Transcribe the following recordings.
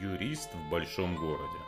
Юрист в большом городе.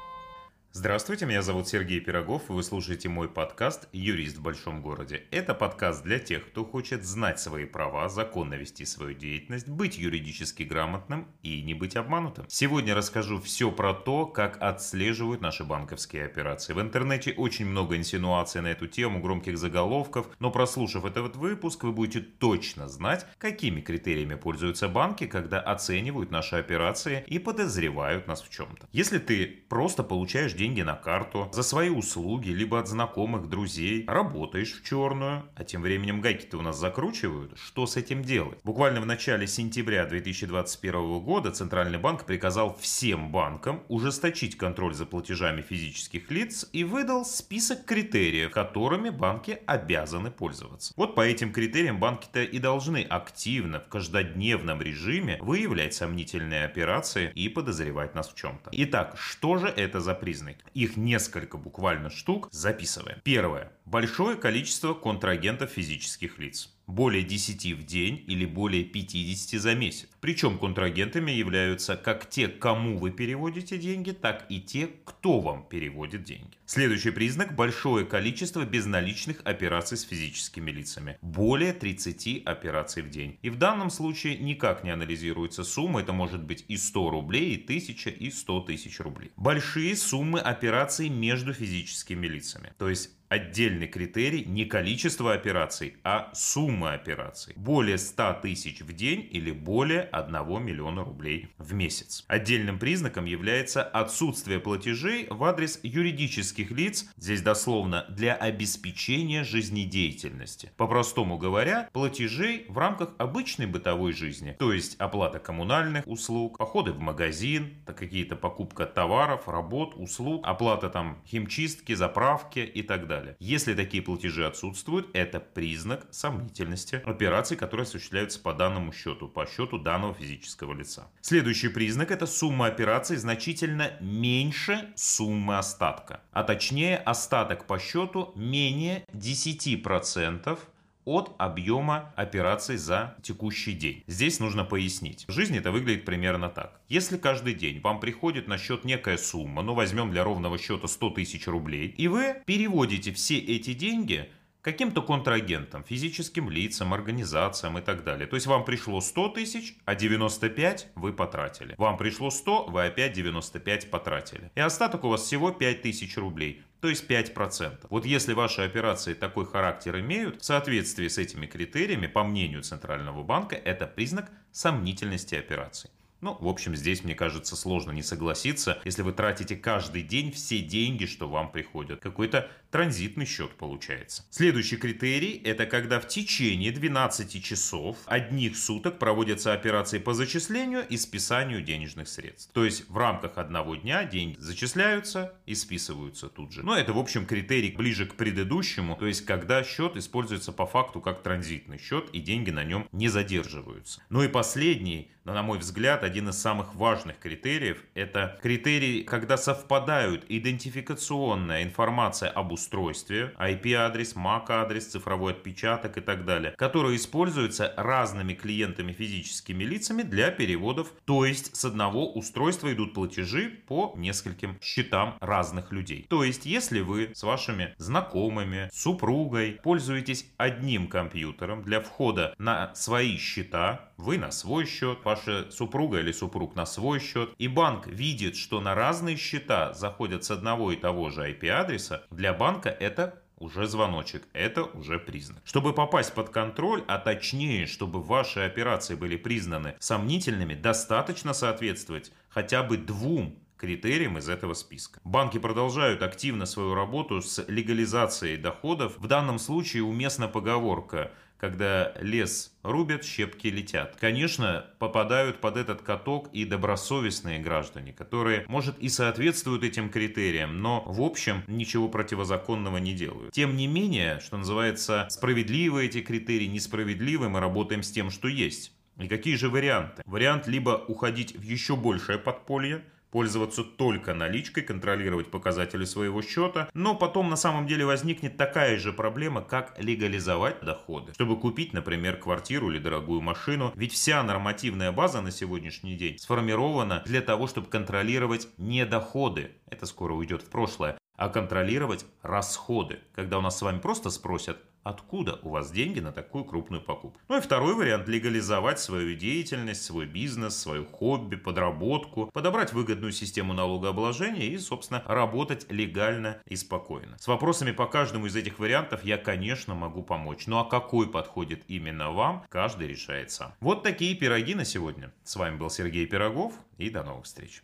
Здравствуйте, меня зовут Сергей Пирогов, и вы слушаете мой подкаст «Юрист в большом городе». Это подкаст для тех, кто хочет знать свои права, законно вести свою деятельность, быть юридически грамотным и не быть обманутым. Сегодня расскажу все про то, как отслеживают наши банковские операции. В интернете очень много инсинуаций на эту тему, громких заголовков, но прослушав этот выпуск, вы будете точно знать, какими критериями пользуются банки, когда оценивают наши операции и подозревают нас в чем-то. Если ты просто получаешь деньги деньги на карту за свои услуги, либо от знакомых, друзей, работаешь в черную, а тем временем гайки-то у нас закручивают, что с этим делать? Буквально в начале сентября 2021 года Центральный банк приказал всем банкам ужесточить контроль за платежами физических лиц и выдал список критериев, которыми банки обязаны пользоваться. Вот по этим критериям банки-то и должны активно в каждодневном режиме выявлять сомнительные операции и подозревать нас в чем-то. Итак, что же это за признаки? Экономики. Их несколько буквально штук. Записываем. Первое. Большое количество контрагентов физических лиц более 10 в день или более 50 за месяц. Причем контрагентами являются как те, кому вы переводите деньги, так и те, кто вам переводит деньги. Следующий признак – большое количество безналичных операций с физическими лицами. Более 30 операций в день. И в данном случае никак не анализируется сумма, это может быть и 100 рублей, и 1000, и 100 тысяч рублей. Большие суммы операций между физическими лицами. То есть отдельный критерий не количество операций, а сумма операций. Более 100 тысяч в день или более 1 миллиона рублей в месяц. Отдельным признаком является отсутствие платежей в адрес юридических лиц, здесь дословно для обеспечения жизнедеятельности. По-простому говоря, платежей в рамках обычной бытовой жизни, то есть оплата коммунальных услуг, походы в магазин, какие-то покупка товаров, работ, услуг, оплата там химчистки, заправки и так далее далее. Если такие платежи отсутствуют, это признак сомнительности операций, которые осуществляются по данному счету, по счету данного физического лица. Следующий признак – это сумма операций значительно меньше суммы остатка. А точнее, остаток по счету менее 10% от объема операций за текущий день. Здесь нужно пояснить. В жизни это выглядит примерно так. Если каждый день вам приходит на счет некая сумма, ну возьмем для ровного счета 100 тысяч рублей, и вы переводите все эти деньги каким-то контрагентам, физическим лицам, организациям и так далее. То есть вам пришло 100 тысяч, а 95 вы потратили. Вам пришло 100, вы опять 95 потратили. И остаток у вас всего 5 тысяч рублей то есть 5%. Вот если ваши операции такой характер имеют, в соответствии с этими критериями, по мнению Центрального банка, это признак сомнительности операций. Ну, в общем, здесь, мне кажется, сложно не согласиться, если вы тратите каждый день все деньги, что вам приходят. Какой-то транзитный счет получается. Следующий критерий – это когда в течение 12 часов одних суток проводятся операции по зачислению и списанию денежных средств. То есть в рамках одного дня деньги зачисляются и списываются тут же. Но это, в общем, критерий ближе к предыдущему, то есть когда счет используется по факту как транзитный счет и деньги на нем не задерживаются. Ну и последний, на мой взгляд, один из самых важных критериев – это критерий, когда совпадают идентификационная информация об устройстве, IP-адрес, MAC-адрес, цифровой отпечаток и так далее, которые используются разными клиентами физическими лицами для переводов, то есть с одного устройства идут платежи по нескольким счетам разных людей. То есть, если вы с вашими знакомыми, супругой пользуетесь одним компьютером для входа на свои счета, вы на свой счет, ваша супруга или супруг на свой счет, и банк видит, что на разные счета заходят с одного и того же IP-адреса, для банка это уже звоночек, это уже признак. Чтобы попасть под контроль, а точнее, чтобы ваши операции были признаны сомнительными, достаточно соответствовать хотя бы двум критериям из этого списка. Банки продолжают активно свою работу с легализацией доходов. В данном случае уместна поговорка когда лес рубят, щепки летят. Конечно, попадают под этот каток и добросовестные граждане, которые, может, и соответствуют этим критериям, но, в общем, ничего противозаконного не делают. Тем не менее, что называется, справедливы эти критерии, несправедливы, мы работаем с тем, что есть. И какие же варианты? Вариант либо уходить в еще большее подполье, пользоваться только наличкой, контролировать показатели своего счета, но потом на самом деле возникнет такая же проблема, как легализовать доходы. Чтобы купить, например, квартиру или дорогую машину, ведь вся нормативная база на сегодняшний день сформирована для того, чтобы контролировать не доходы, это скоро уйдет в прошлое, а контролировать расходы, когда у нас с вами просто спросят, откуда у вас деньги на такую крупную покупку. Ну и второй вариант – легализовать свою деятельность, свой бизнес, свое хобби, подработку, подобрать выгодную систему налогообложения и, собственно, работать легально и спокойно. С вопросами по каждому из этих вариантов я, конечно, могу помочь. Ну а какой подходит именно вам, каждый решает сам. Вот такие пироги на сегодня. С вами был Сергей Пирогов и до новых встреч.